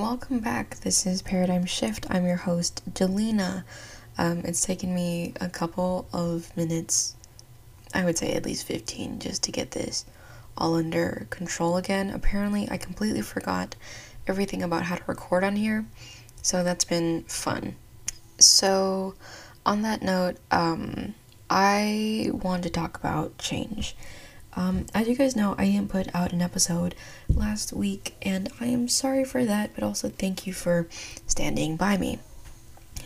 welcome back. This is Paradigm Shift. I'm your host, Jelena. Um, it's taken me a couple of minutes, I would say at least 15, just to get this all under control again. Apparently, I completely forgot everything about how to record on here, so that's been fun. So, on that note, um, I want to talk about change. Um, as you guys know, I didn't put out an episode last week, and I am sorry for that, but also thank you for standing by me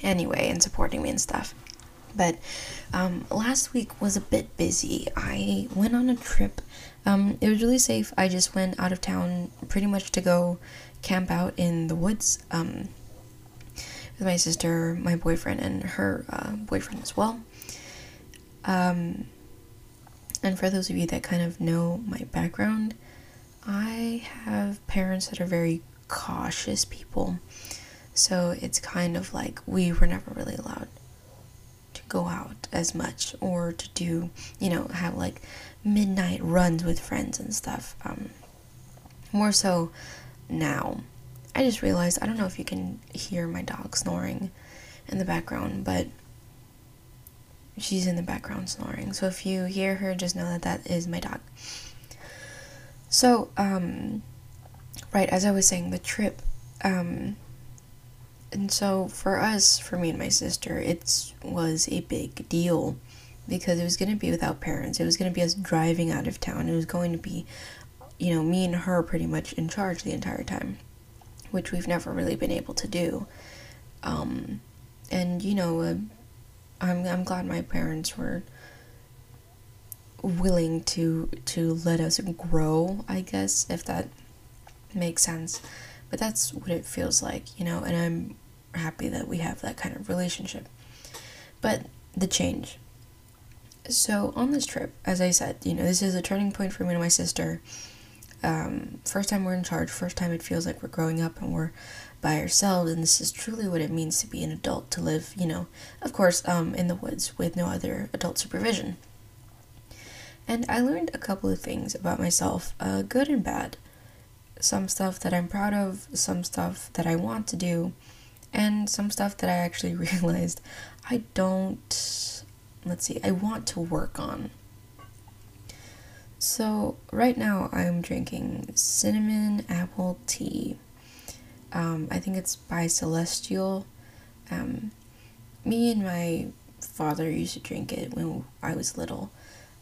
anyway and supporting me and stuff. But um, last week was a bit busy. I went on a trip. Um, it was really safe. I just went out of town pretty much to go camp out in the woods um, with my sister, my boyfriend, and her uh, boyfriend as well. Um, and for those of you that kind of know my background, I have parents that are very cautious people. So it's kind of like we were never really allowed to go out as much or to do, you know, have like midnight runs with friends and stuff. Um, more so now. I just realized, I don't know if you can hear my dog snoring in the background, but she's in the background snoring. So if you hear her, just know that that is my dog. So, um, right, as I was saying, the trip, um, and so for us, for me and my sister, it was a big deal because it was going to be without parents. It was going to be us driving out of town. It was going to be, you know, me and her pretty much in charge the entire time, which we've never really been able to do. Um, and you know, uh, I'm I'm glad my parents were willing to to let us grow, I guess, if that makes sense. But that's what it feels like, you know, and I'm happy that we have that kind of relationship. But the change. So on this trip, as I said, you know, this is a turning point for me and my sister. Um, first time we're in charge, first time it feels like we're growing up and we're by ourselves, and this is truly what it means to be an adult, to live, you know, of course, um, in the woods with no other adult supervision. And I learned a couple of things about myself, uh, good and bad. Some stuff that I'm proud of, some stuff that I want to do, and some stuff that I actually realized I don't, let's see, I want to work on. So, right now I'm drinking cinnamon apple tea. Um, I think it's by Celestial. Um, me and my father used to drink it when I was little.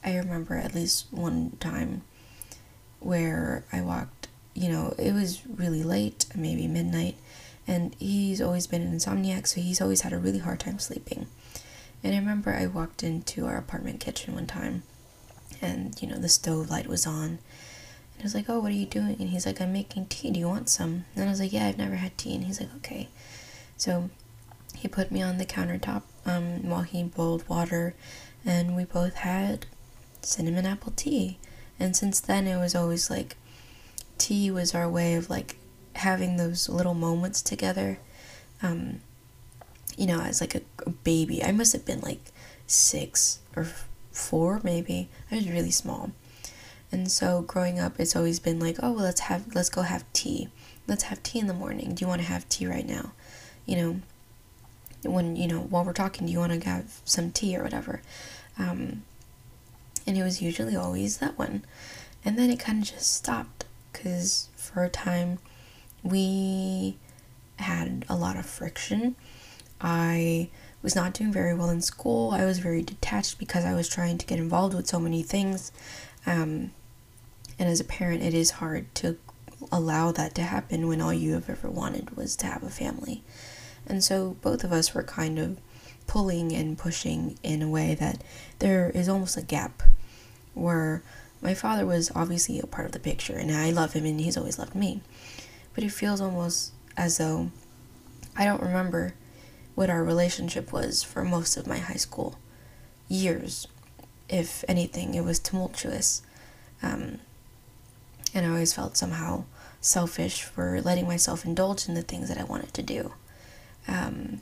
I remember at least one time where I walked, you know, it was really late, maybe midnight, and he's always been an insomniac, so he's always had a really hard time sleeping. And I remember I walked into our apartment kitchen one time, and you know, the stove light was on, I was like, oh, what are you doing? And he's like, I'm making tea. Do you want some? And I was like, yeah, I've never had tea. And he's like, okay. So he put me on the countertop um, while he boiled water, and we both had cinnamon apple tea. And since then, it was always like tea was our way of like having those little moments together. Um, you know, as like a, a baby. I must have been like six or four, maybe. I was really small. And so growing up, it's always been like, oh, well, let's have, let's go have tea. Let's have tea in the morning. Do you want to have tea right now? You know, when, you know, while we're talking, do you want to have some tea or whatever? Um, and it was usually always that one. And then it kind of just stopped because for a time we had a lot of friction. I was not doing very well in school. I was very detached because I was trying to get involved with so many things. Um, and as a parent, it is hard to allow that to happen when all you have ever wanted was to have a family. And so both of us were kind of pulling and pushing in a way that there is almost a gap where my father was obviously a part of the picture and I love him and he's always loved me. But it feels almost as though I don't remember what our relationship was for most of my high school years. If anything, it was tumultuous. Um, and I always felt somehow selfish for letting myself indulge in the things that I wanted to do. Um,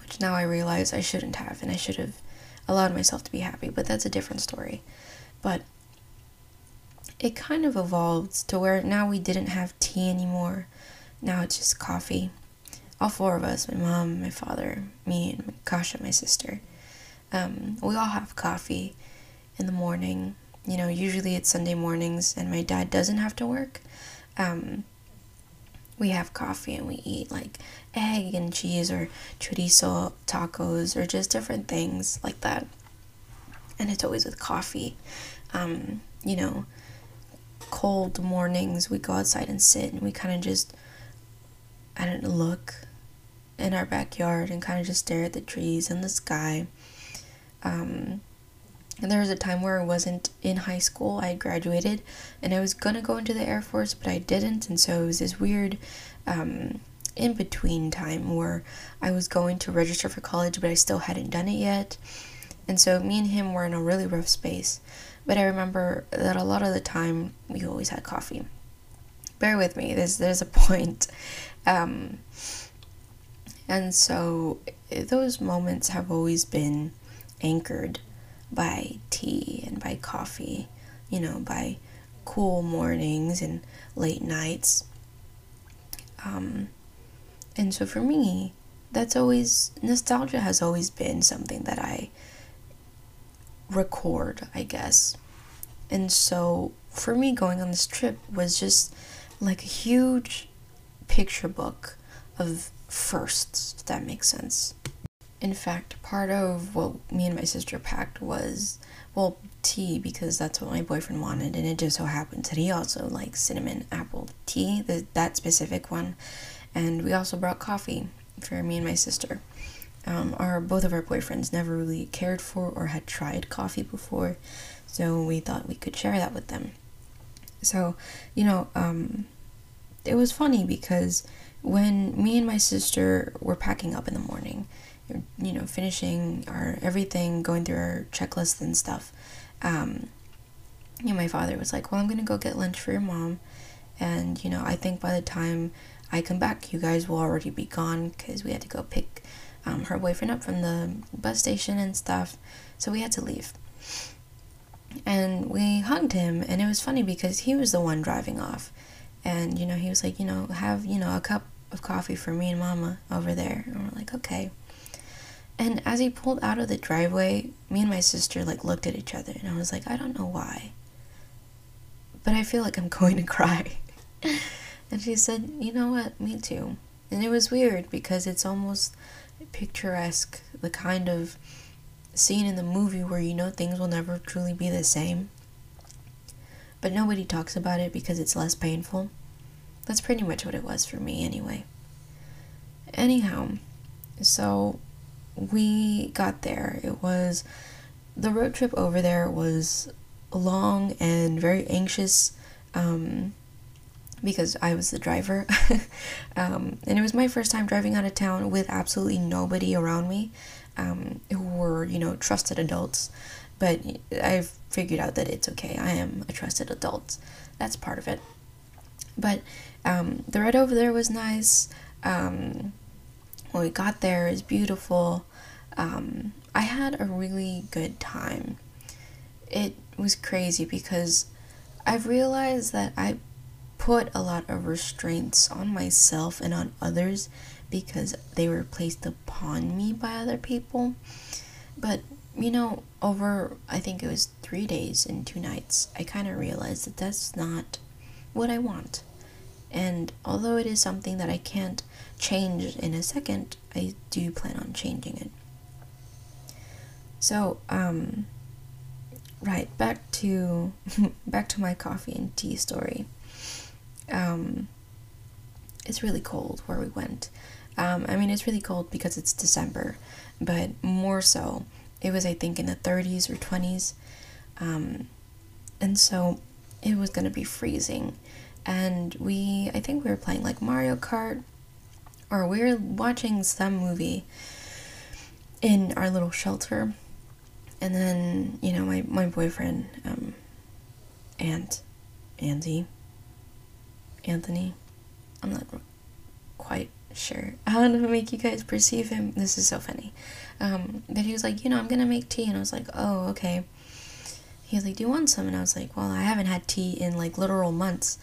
which now I realize I shouldn't have, and I should have allowed myself to be happy, but that's a different story. But it kind of evolved to where now we didn't have tea anymore. now it's just coffee. All four of us my mom, my father, me, and Kasha, my sister. Um, we all have coffee in the morning. You know, usually it's Sunday mornings, and my dad doesn't have to work. Um, we have coffee and we eat like egg and cheese or chorizo tacos or just different things like that. And it's always with coffee. Um, you know, cold mornings, we go outside and sit and we kind of just, I don't know, look in our backyard and kind of just stare at the trees and the sky. Um, and there was a time where I wasn't in high school. I had graduated and I was going to go into the Air Force, but I didn't. And so it was this weird um, in between time where I was going to register for college, but I still hadn't done it yet. And so me and him were in a really rough space. But I remember that a lot of the time we always had coffee. Bear with me, there's, there's a point. Um, and so those moments have always been anchored by tea and by coffee, you know, by cool mornings and late nights. Um, and so for me, that's always, nostalgia has always been something that I record, I guess. And so for me, going on this trip was just like a huge picture book of firsts, if that makes sense. In fact, part of what me and my sister packed was, well, tea because that's what my boyfriend wanted, and it just so happens that he also likes cinnamon apple tea, the, that specific one. And we also brought coffee for me and my sister. Um, our both of our boyfriends never really cared for or had tried coffee before, so we thought we could share that with them. So, you know, um, it was funny because when me and my sister were packing up in the morning, you know, finishing our everything, going through our checklist and stuff, um, you know, my father was like, "Well, I'm gonna go get lunch for your mom," and you know, I think by the time I come back, you guys will already be gone because we had to go pick um, her boyfriend up from the bus station and stuff, so we had to leave. And we hugged him, and it was funny because he was the one driving off, and you know, he was like, you know, have you know a cup of coffee for me and Mama over there, and we're like, okay. And as he pulled out of the driveway, me and my sister like looked at each other and I was like, I don't know why. But I feel like I'm going to cry. and she said, You know what? Me too. And it was weird because it's almost picturesque, the kind of scene in the movie where you know things will never truly be the same. But nobody talks about it because it's less painful. That's pretty much what it was for me, anyway. Anyhow, so we got there. It was the road trip over there was long and very anxious um, because I was the driver. um, and it was my first time driving out of town with absolutely nobody around me um, who were, you know, trusted adults. But I've figured out that it's okay. I am a trusted adult. That's part of it. But um, the ride over there was nice. Um, when we got there, it was beautiful. Um, I had a really good time. It was crazy because I've realized that I put a lot of restraints on myself and on others because they were placed upon me by other people. But, you know, over I think it was three days and two nights, I kind of realized that that's not what I want. And although it is something that I can't change in a second, I do plan on changing it. So, um, right back to back to my coffee and tea story. Um, it's really cold where we went. Um, I mean, it's really cold because it's December, but more so, it was I think in the 30s or 20s, um, and so it was gonna be freezing and we I think we were playing like Mario Kart or we were watching some movie in our little shelter and then you know my, my boyfriend um aunt Andy Anthony. I'm not quite sure I don't know how to make you guys perceive him. This is so funny. Um but he was like you know I'm gonna make tea. And I was like oh okay. He was like do you want some? And I was like well I haven't had tea in like literal months.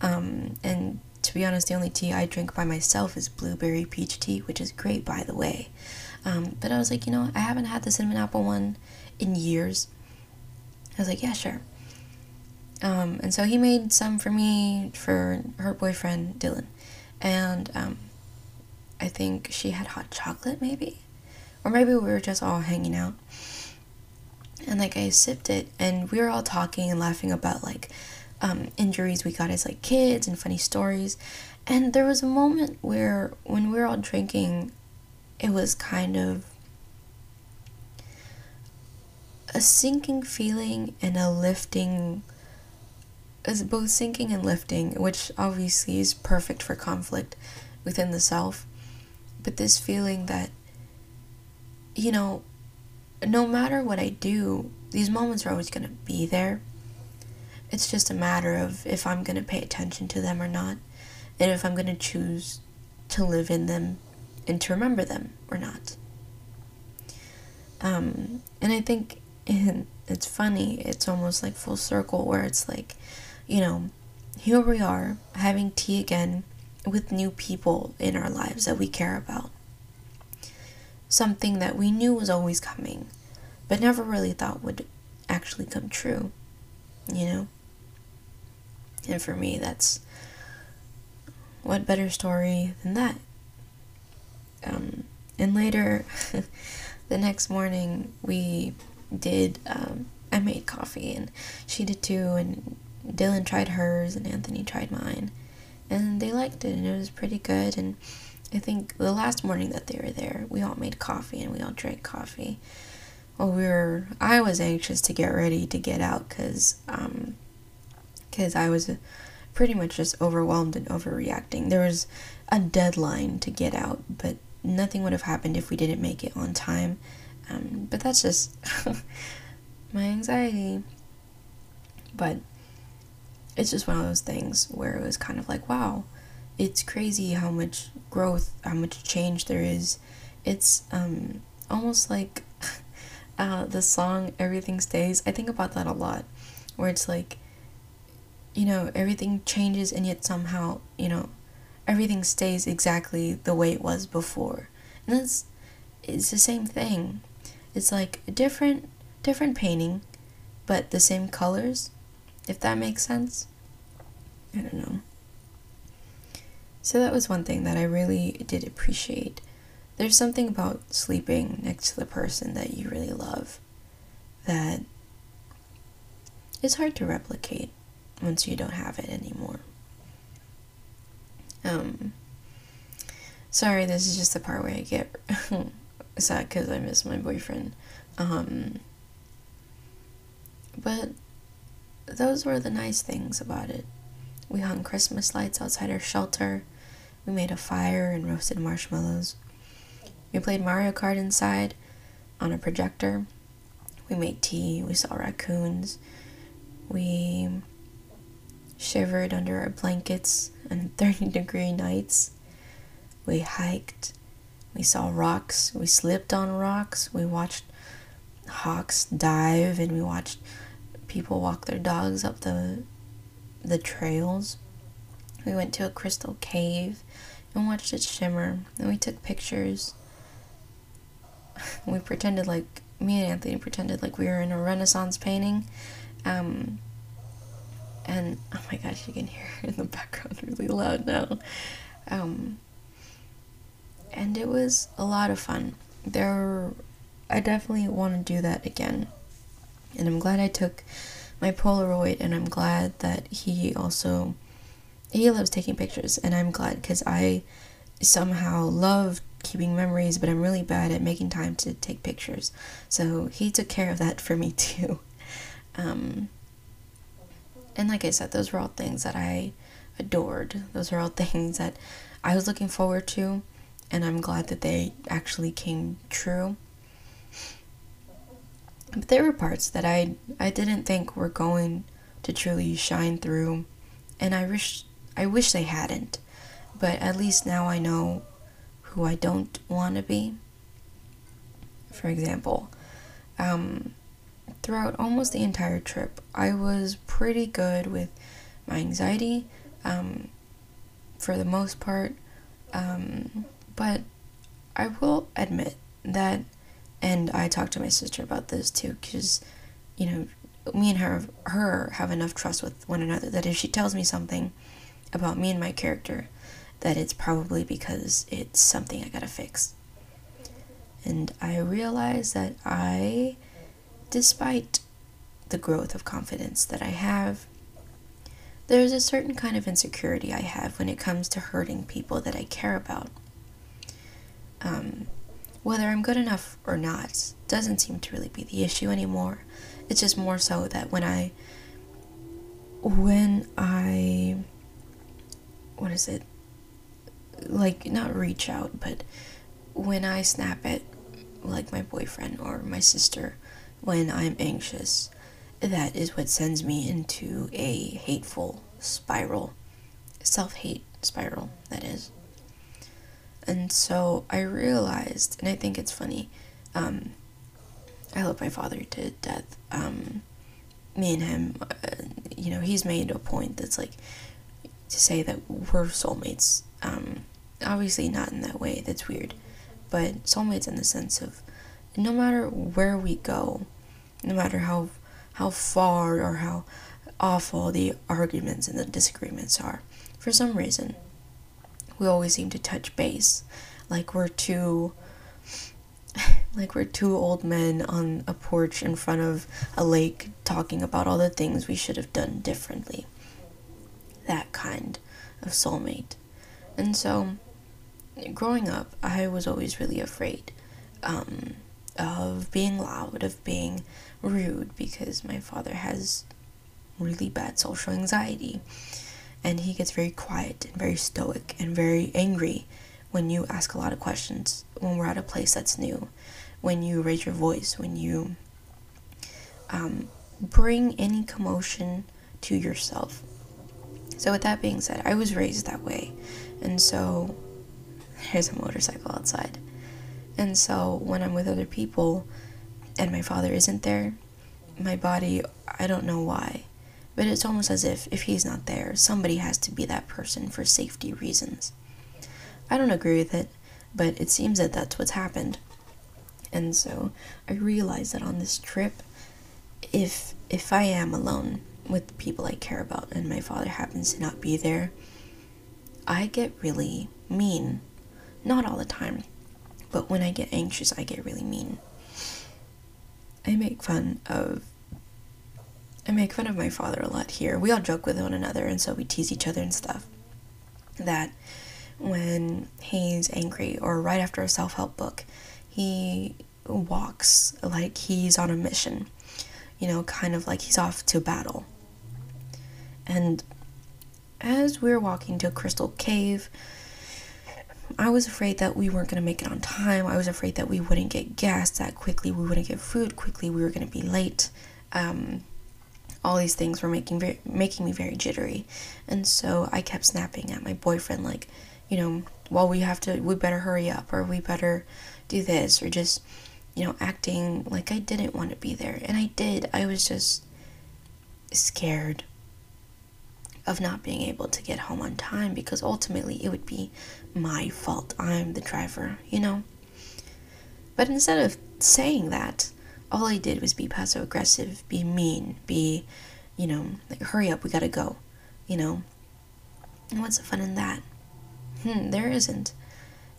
Um, and to be honest, the only tea I drink by myself is blueberry peach tea, which is great, by the way. Um, but I was like, you know, I haven't had the cinnamon apple one in years. I was like, yeah, sure. Um, and so he made some for me for her boyfriend Dylan, and um, I think she had hot chocolate, maybe, or maybe we were just all hanging out. And like I sipped it, and we were all talking and laughing about like um, injuries we got as like kids and funny stories. And there was a moment where when we were all drinking, it was kind of a sinking feeling and a lifting is both sinking and lifting, which obviously is perfect for conflict within the self. But this feeling that, you know, no matter what I do, these moments are always going to be there. It's just a matter of if I'm going to pay attention to them or not, and if I'm going to choose to live in them and to remember them or not. Um, and I think it's funny, it's almost like full circle where it's like, you know, here we are having tea again with new people in our lives that we care about. Something that we knew was always coming, but never really thought would actually come true, you know? And for me, that's what better story than that? Um, and later, the next morning, we did, um, I made coffee and she did too, and Dylan tried hers and Anthony tried mine. And they liked it and it was pretty good. And I think the last morning that they were there, we all made coffee and we all drank coffee. Well, we were, I was anxious to get ready to get out because, um, because I was pretty much just overwhelmed and overreacting. There was a deadline to get out, but nothing would have happened if we didn't make it on time. Um, but that's just my anxiety. But it's just one of those things where it was kind of like, wow, it's crazy how much growth, how much change there is. It's um, almost like uh, the song Everything Stays. I think about that a lot, where it's like, you know, everything changes and yet somehow, you know, everything stays exactly the way it was before. And it's, it's the same thing. It's like a different, different painting, but the same colors if that makes sense. I don't know. So that was one thing that I really did appreciate. There's something about sleeping next to the person that you really love that is hard to replicate once you don't have it anymore. Um, sorry, this is just the part where I get sad because I miss my boyfriend. Um, but those were the nice things about it. We hung Christmas lights outside our shelter. We made a fire and roasted marshmallows. We played Mario Kart inside on a projector. We made tea. We saw raccoons. We shivered under our blankets on 30 degree nights. We hiked. We saw rocks. We slipped on rocks. We watched hawks dive and we watched people walk their dogs up the the trails. We went to a crystal cave and watched it shimmer, and we took pictures. We pretended like me and Anthony pretended like we were in a Renaissance painting. Um, and oh my gosh, you can hear it in the background really loud now. Um, and it was a lot of fun. There, I definitely want to do that again and I'm glad I took my Polaroid and I'm glad that he also he loves taking pictures and I'm glad cuz I somehow love keeping memories but I'm really bad at making time to take pictures. So he took care of that for me too. Um, and like I said, those were all things that I adored. Those were all things that I was looking forward to and I'm glad that they actually came true. But there were parts that I I didn't think were going to truly shine through, and I wish I wish they hadn't. But at least now I know who I don't want to be. For example, um, throughout almost the entire trip, I was pretty good with my anxiety. Um, for the most part. Um, but I will admit that, and I talked to my sister about this too, because, you know, me and her, her have enough trust with one another that if she tells me something about me and my character, that it's probably because it's something I gotta fix. And I realize that I, despite the growth of confidence that I have, there's a certain kind of insecurity I have when it comes to hurting people that I care about. Um, whether I'm good enough or not doesn't seem to really be the issue anymore. It's just more so that when I, when I, what is it? Like, not reach out, but when I snap at, like, my boyfriend or my sister when I'm anxious, that is what sends me into a hateful spiral. Self hate spiral, that is. And so I realized, and I think it's funny, um, I love my father to death. Um, me and him, uh, you know, he's made a point that's like to say that we're soulmates. Um, obviously, not in that way, that's weird, but soulmates in the sense of no matter where we go, no matter how how far or how awful the arguments and the disagreements are. For some reason, we always seem to touch base like we're two like we're two old men on a porch in front of a lake talking about all the things we should have done differently. That kind of soulmate. And so, growing up, I was always really afraid um, of being loud, of being rude, because my father has really bad social anxiety. And he gets very quiet and very stoic and very angry when you ask a lot of questions, when we're at a place that's new, when you raise your voice, when you um, bring any commotion to yourself. So, with that being said, I was raised that way. And so, there's a motorcycle outside. And so, when I'm with other people and my father isn't there, my body, I don't know why, but it's almost as if if he's not there, somebody has to be that person for safety reasons. I don't agree with it, but it seems that that's what's happened. And so I realized that on this trip, if if I am alone with people I care about and my father happens to not be there, I get really mean. Not all the time, but when I get anxious, I get really mean. I make fun of I make fun of my father a lot here. We all joke with one another, and so we tease each other and stuff. That when he's angry or right after a self help book, he walks like he's on a mission, you know, kind of like he's off to battle. And as we were walking to crystal cave, I was afraid that we weren't going to make it on time. I was afraid that we wouldn't get gas that quickly. We wouldn't get food quickly. We were going to be late. Um, all these things were making very, making me very jittery, and so I kept snapping at my boyfriend like, you know, well we have to, we better hurry up, or we better do this, or just, you know, acting like I didn't want to be there, and I did. I was just scared of not being able to get home on time because ultimately it would be my fault. I'm the driver, you know? But instead of saying that, all I did was be passive aggressive, be mean, be, you know, like, hurry up, we gotta go, you know? And what's the fun in that? Hmm, there isn't.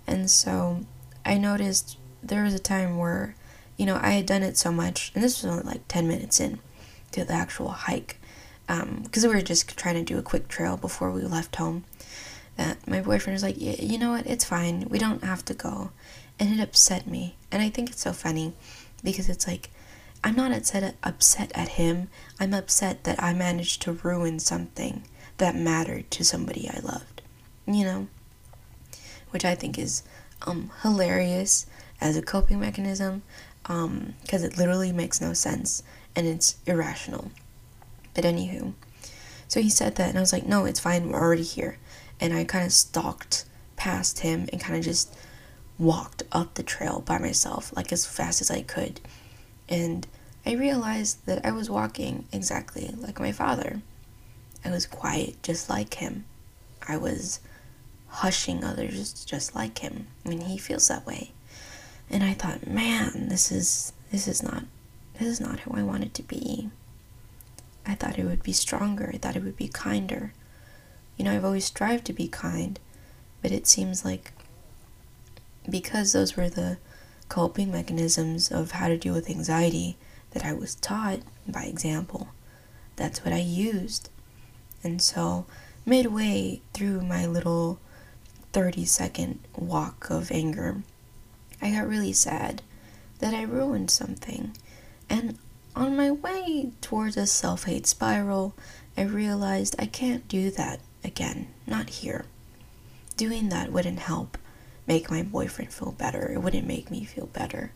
And so I noticed there was a time where, you know, I had done it so much, and this was only like 10 minutes in to the actual hike, because um, we were just trying to do a quick trail before we left home. That my boyfriend was like, yeah, you know what, it's fine, we don't have to go. And it upset me. And I think it's so funny because it's like I'm not upset upset at him. I'm upset that I managed to ruin something that mattered to somebody I loved. You know, which I think is um hilarious as a coping mechanism um because it literally makes no sense and it's irrational. But anywho, so he said that and I was like, "No, it's fine. We're already here." And I kind of stalked past him and kind of just walked up the trail by myself, like as fast as I could. And I realized that I was walking exactly like my father. I was quiet, just like him. I was hushing others just like him when he feels that way. And I thought, man, this is this is not this is not who I wanted to be. I thought it would be stronger. I thought it would be kinder. You know, I've always strived to be kind, but it seems like because those were the coping mechanisms of how to deal with anxiety that I was taught by example, that's what I used. And so, midway through my little 30 second walk of anger, I got really sad that I ruined something. And on my way towards a self hate spiral, I realized I can't do that again, not here. Doing that wouldn't help make my boyfriend feel better, it wouldn't make me feel better.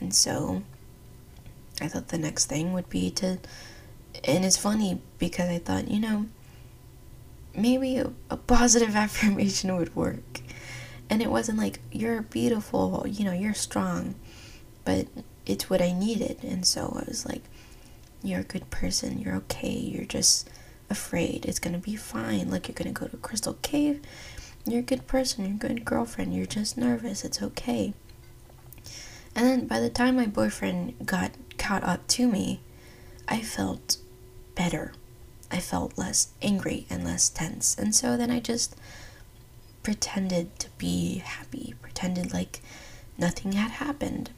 And so I thought the next thing would be to. And it's funny because I thought, you know, maybe a, a positive affirmation would work. And it wasn't like, you're beautiful, you know, you're strong. But it's what I needed. And so I was like, you're a good person, you're okay, you're just afraid, it's gonna be fine. Like, you're gonna go to Crystal Cave, you're a good person, you're a good girlfriend, you're just nervous, it's okay. And then by the time my boyfriend got caught up to me, I felt better. I felt less angry and less tense. And so then I just pretended to be happy, pretended like nothing had happened.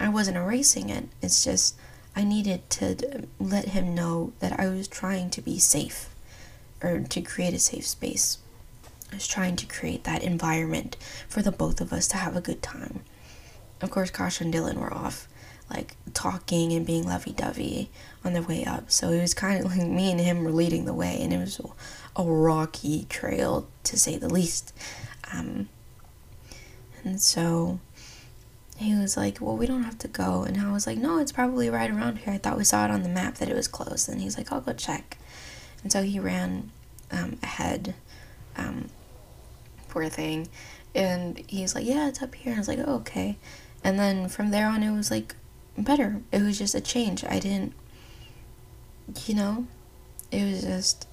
I wasn't erasing it, it's just I needed to let him know that I was trying to be safe or to create a safe space. I was trying to create that environment for the both of us to have a good time. Of course, Kasha and Dylan were off, like talking and being lovey dovey on their way up. So it was kind of like me and him were leading the way, and it was a rocky trail to say the least. Um, and so he was like, Well, we don't have to go. And I was like, No, it's probably right around here. I thought we saw it on the map that it was close. And he's like, I'll go check. And so he ran um, ahead. Um, poor thing. And he's like, Yeah, it's up here. And I was like, oh, okay. And then from there on, it was like better. It was just a change. I didn't, you know, it was just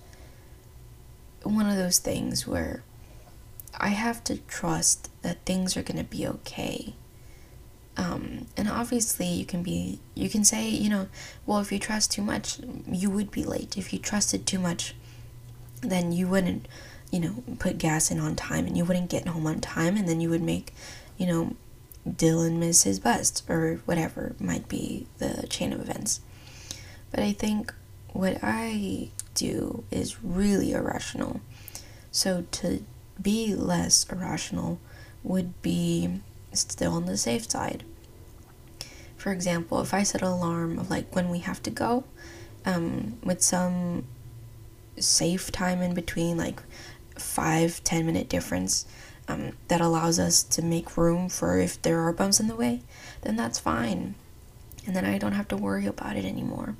one of those things where I have to trust that things are going to be okay. Um, and obviously, you can be, you can say, you know, well, if you trust too much, you would be late. If you trusted too much, then you wouldn't, you know, put gas in on time and you wouldn't get home on time, and then you would make, you know, Dylan miss his bus or whatever might be the chain of events. But I think what I do is really irrational. So to be less irrational would be still on the safe side. For example, if I set an alarm of like when we have to go, um, with some safe time in between, like five, ten minute difference, um, that allows us to make room for if there are bumps in the way, then that's fine. And then I don't have to worry about it anymore.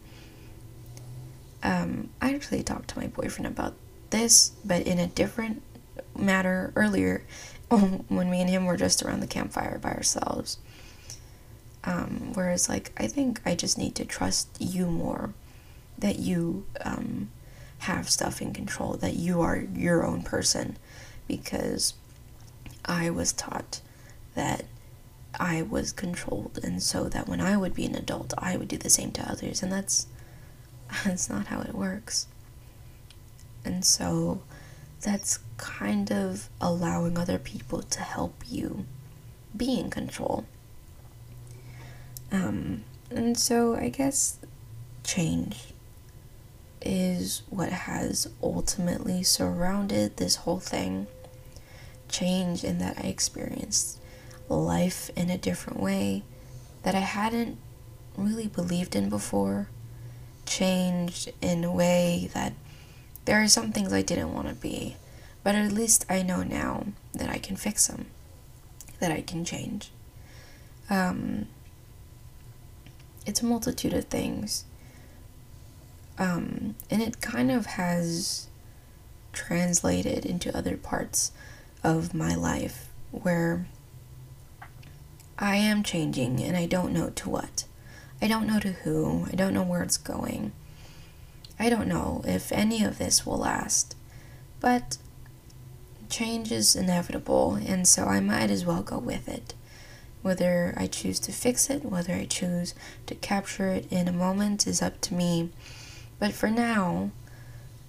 Um, I actually talked to my boyfriend about this, but in a different matter earlier when me and him were just around the campfire by ourselves. Um, whereas, like, I think I just need to trust you more that you um, have stuff in control, that you are your own person, because I was taught that I was controlled, and so that when I would be an adult, I would do the same to others, and that's that's not how it works. And so that's kind of allowing other people to help you be in control. Um, and so I guess change is what has ultimately surrounded this whole thing change in that I experienced life in a different way that I hadn't really believed in before. Changed in a way that there are some things I didn't want to be, but at least I know now that I can fix them, that I can change. Um, it's a multitude of things. Um, and it kind of has translated into other parts of my life where I am changing and I don't know to what. I don't know to who. I don't know where it's going. I don't know if any of this will last. But change is inevitable, and so I might as well go with it. Whether I choose to fix it, whether I choose to capture it in a moment is up to me. But for now,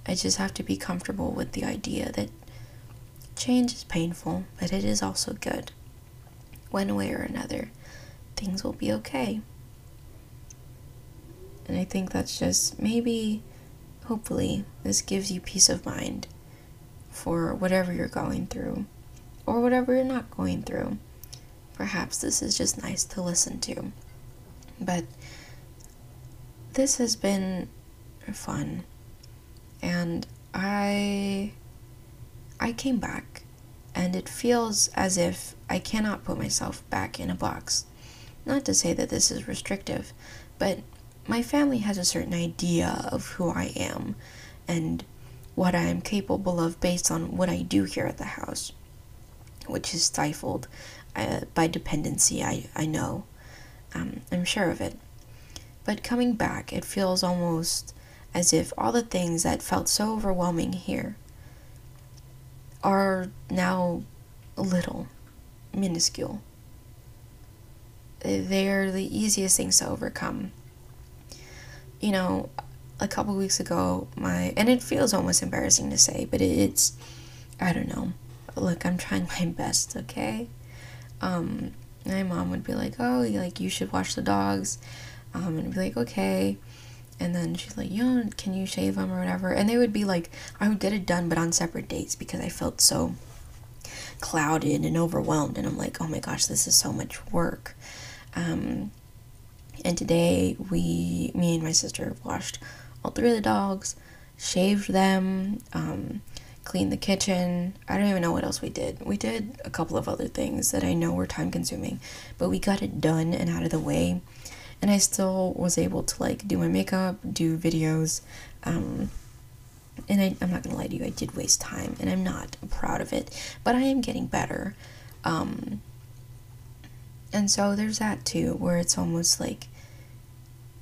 I just have to be comfortable with the idea that change is painful, but it is also good. One way or another, things will be okay. And I think that's just maybe, hopefully, this gives you peace of mind for whatever you're going through or whatever you're not going through. Perhaps this is just nice to listen to. But this has been fun. And I I came back and it feels as if I cannot put myself back in a box. Not to say that this is restrictive, but my family has a certain idea of who I am and what I am capable of based on what I do here at the house, which is stifled uh, by dependency, I, I know. Um, I'm sure of it. But coming back, it feels almost as if all the things that felt so overwhelming here are now little, minuscule. They are the easiest things to overcome. You know, a couple weeks ago, my and it feels almost embarrassing to say, but it's I don't know. Look, I'm trying my best, okay? Um, my mom would be like, "Oh, like you should watch the dogs," um, and I'd be like, "Okay." And then she's like, "You know, can you shave them or whatever?" And they would be like, I would get it done, but on separate dates because I felt so clouded and overwhelmed, and I'm like, "Oh my gosh, this is so much work." Um, and today we, me and my sister, washed all three of the dogs, shaved them, um, cleaned the kitchen. I don't even know what else we did. We did a couple of other things that I know were time consuming, but we got it done and out of the way. And I still was able to like do my makeup, do videos. Um, and I, I'm not gonna lie to you, I did waste time, and I'm not proud of it, but I am getting better. Um, and so there's that too, where it's almost like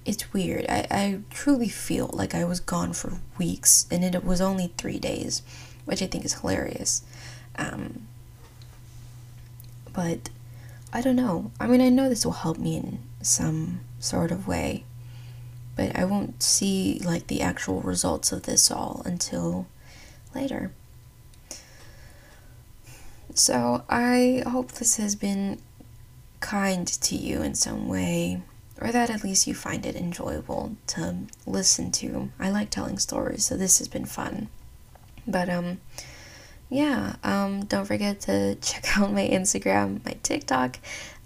it's weird. I, I truly feel like I was gone for weeks and it was only three days, which I think is hilarious. Um, but I don't know. I mean, I know this will help me in some sort of way, but I won't see like the actual results of this all until later. So I hope this has been kind to you in some way or that at least you find it enjoyable to listen to. I like telling stories, so this has been fun. But um yeah, um don't forget to check out my Instagram, my TikTok.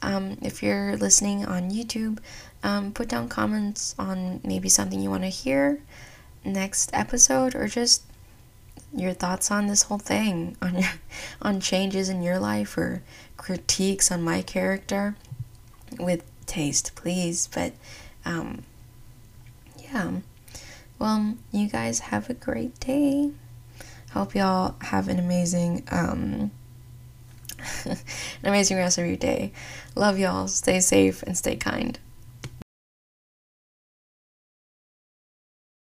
Um if you're listening on YouTube, um put down comments on maybe something you want to hear next episode or just your thoughts on this whole thing on on changes in your life or critiques on my character with taste, please. But um, yeah. Well, you guys have a great day. Hope y'all have an amazing um, an amazing rest of your day. Love y'all. Stay safe and stay kind.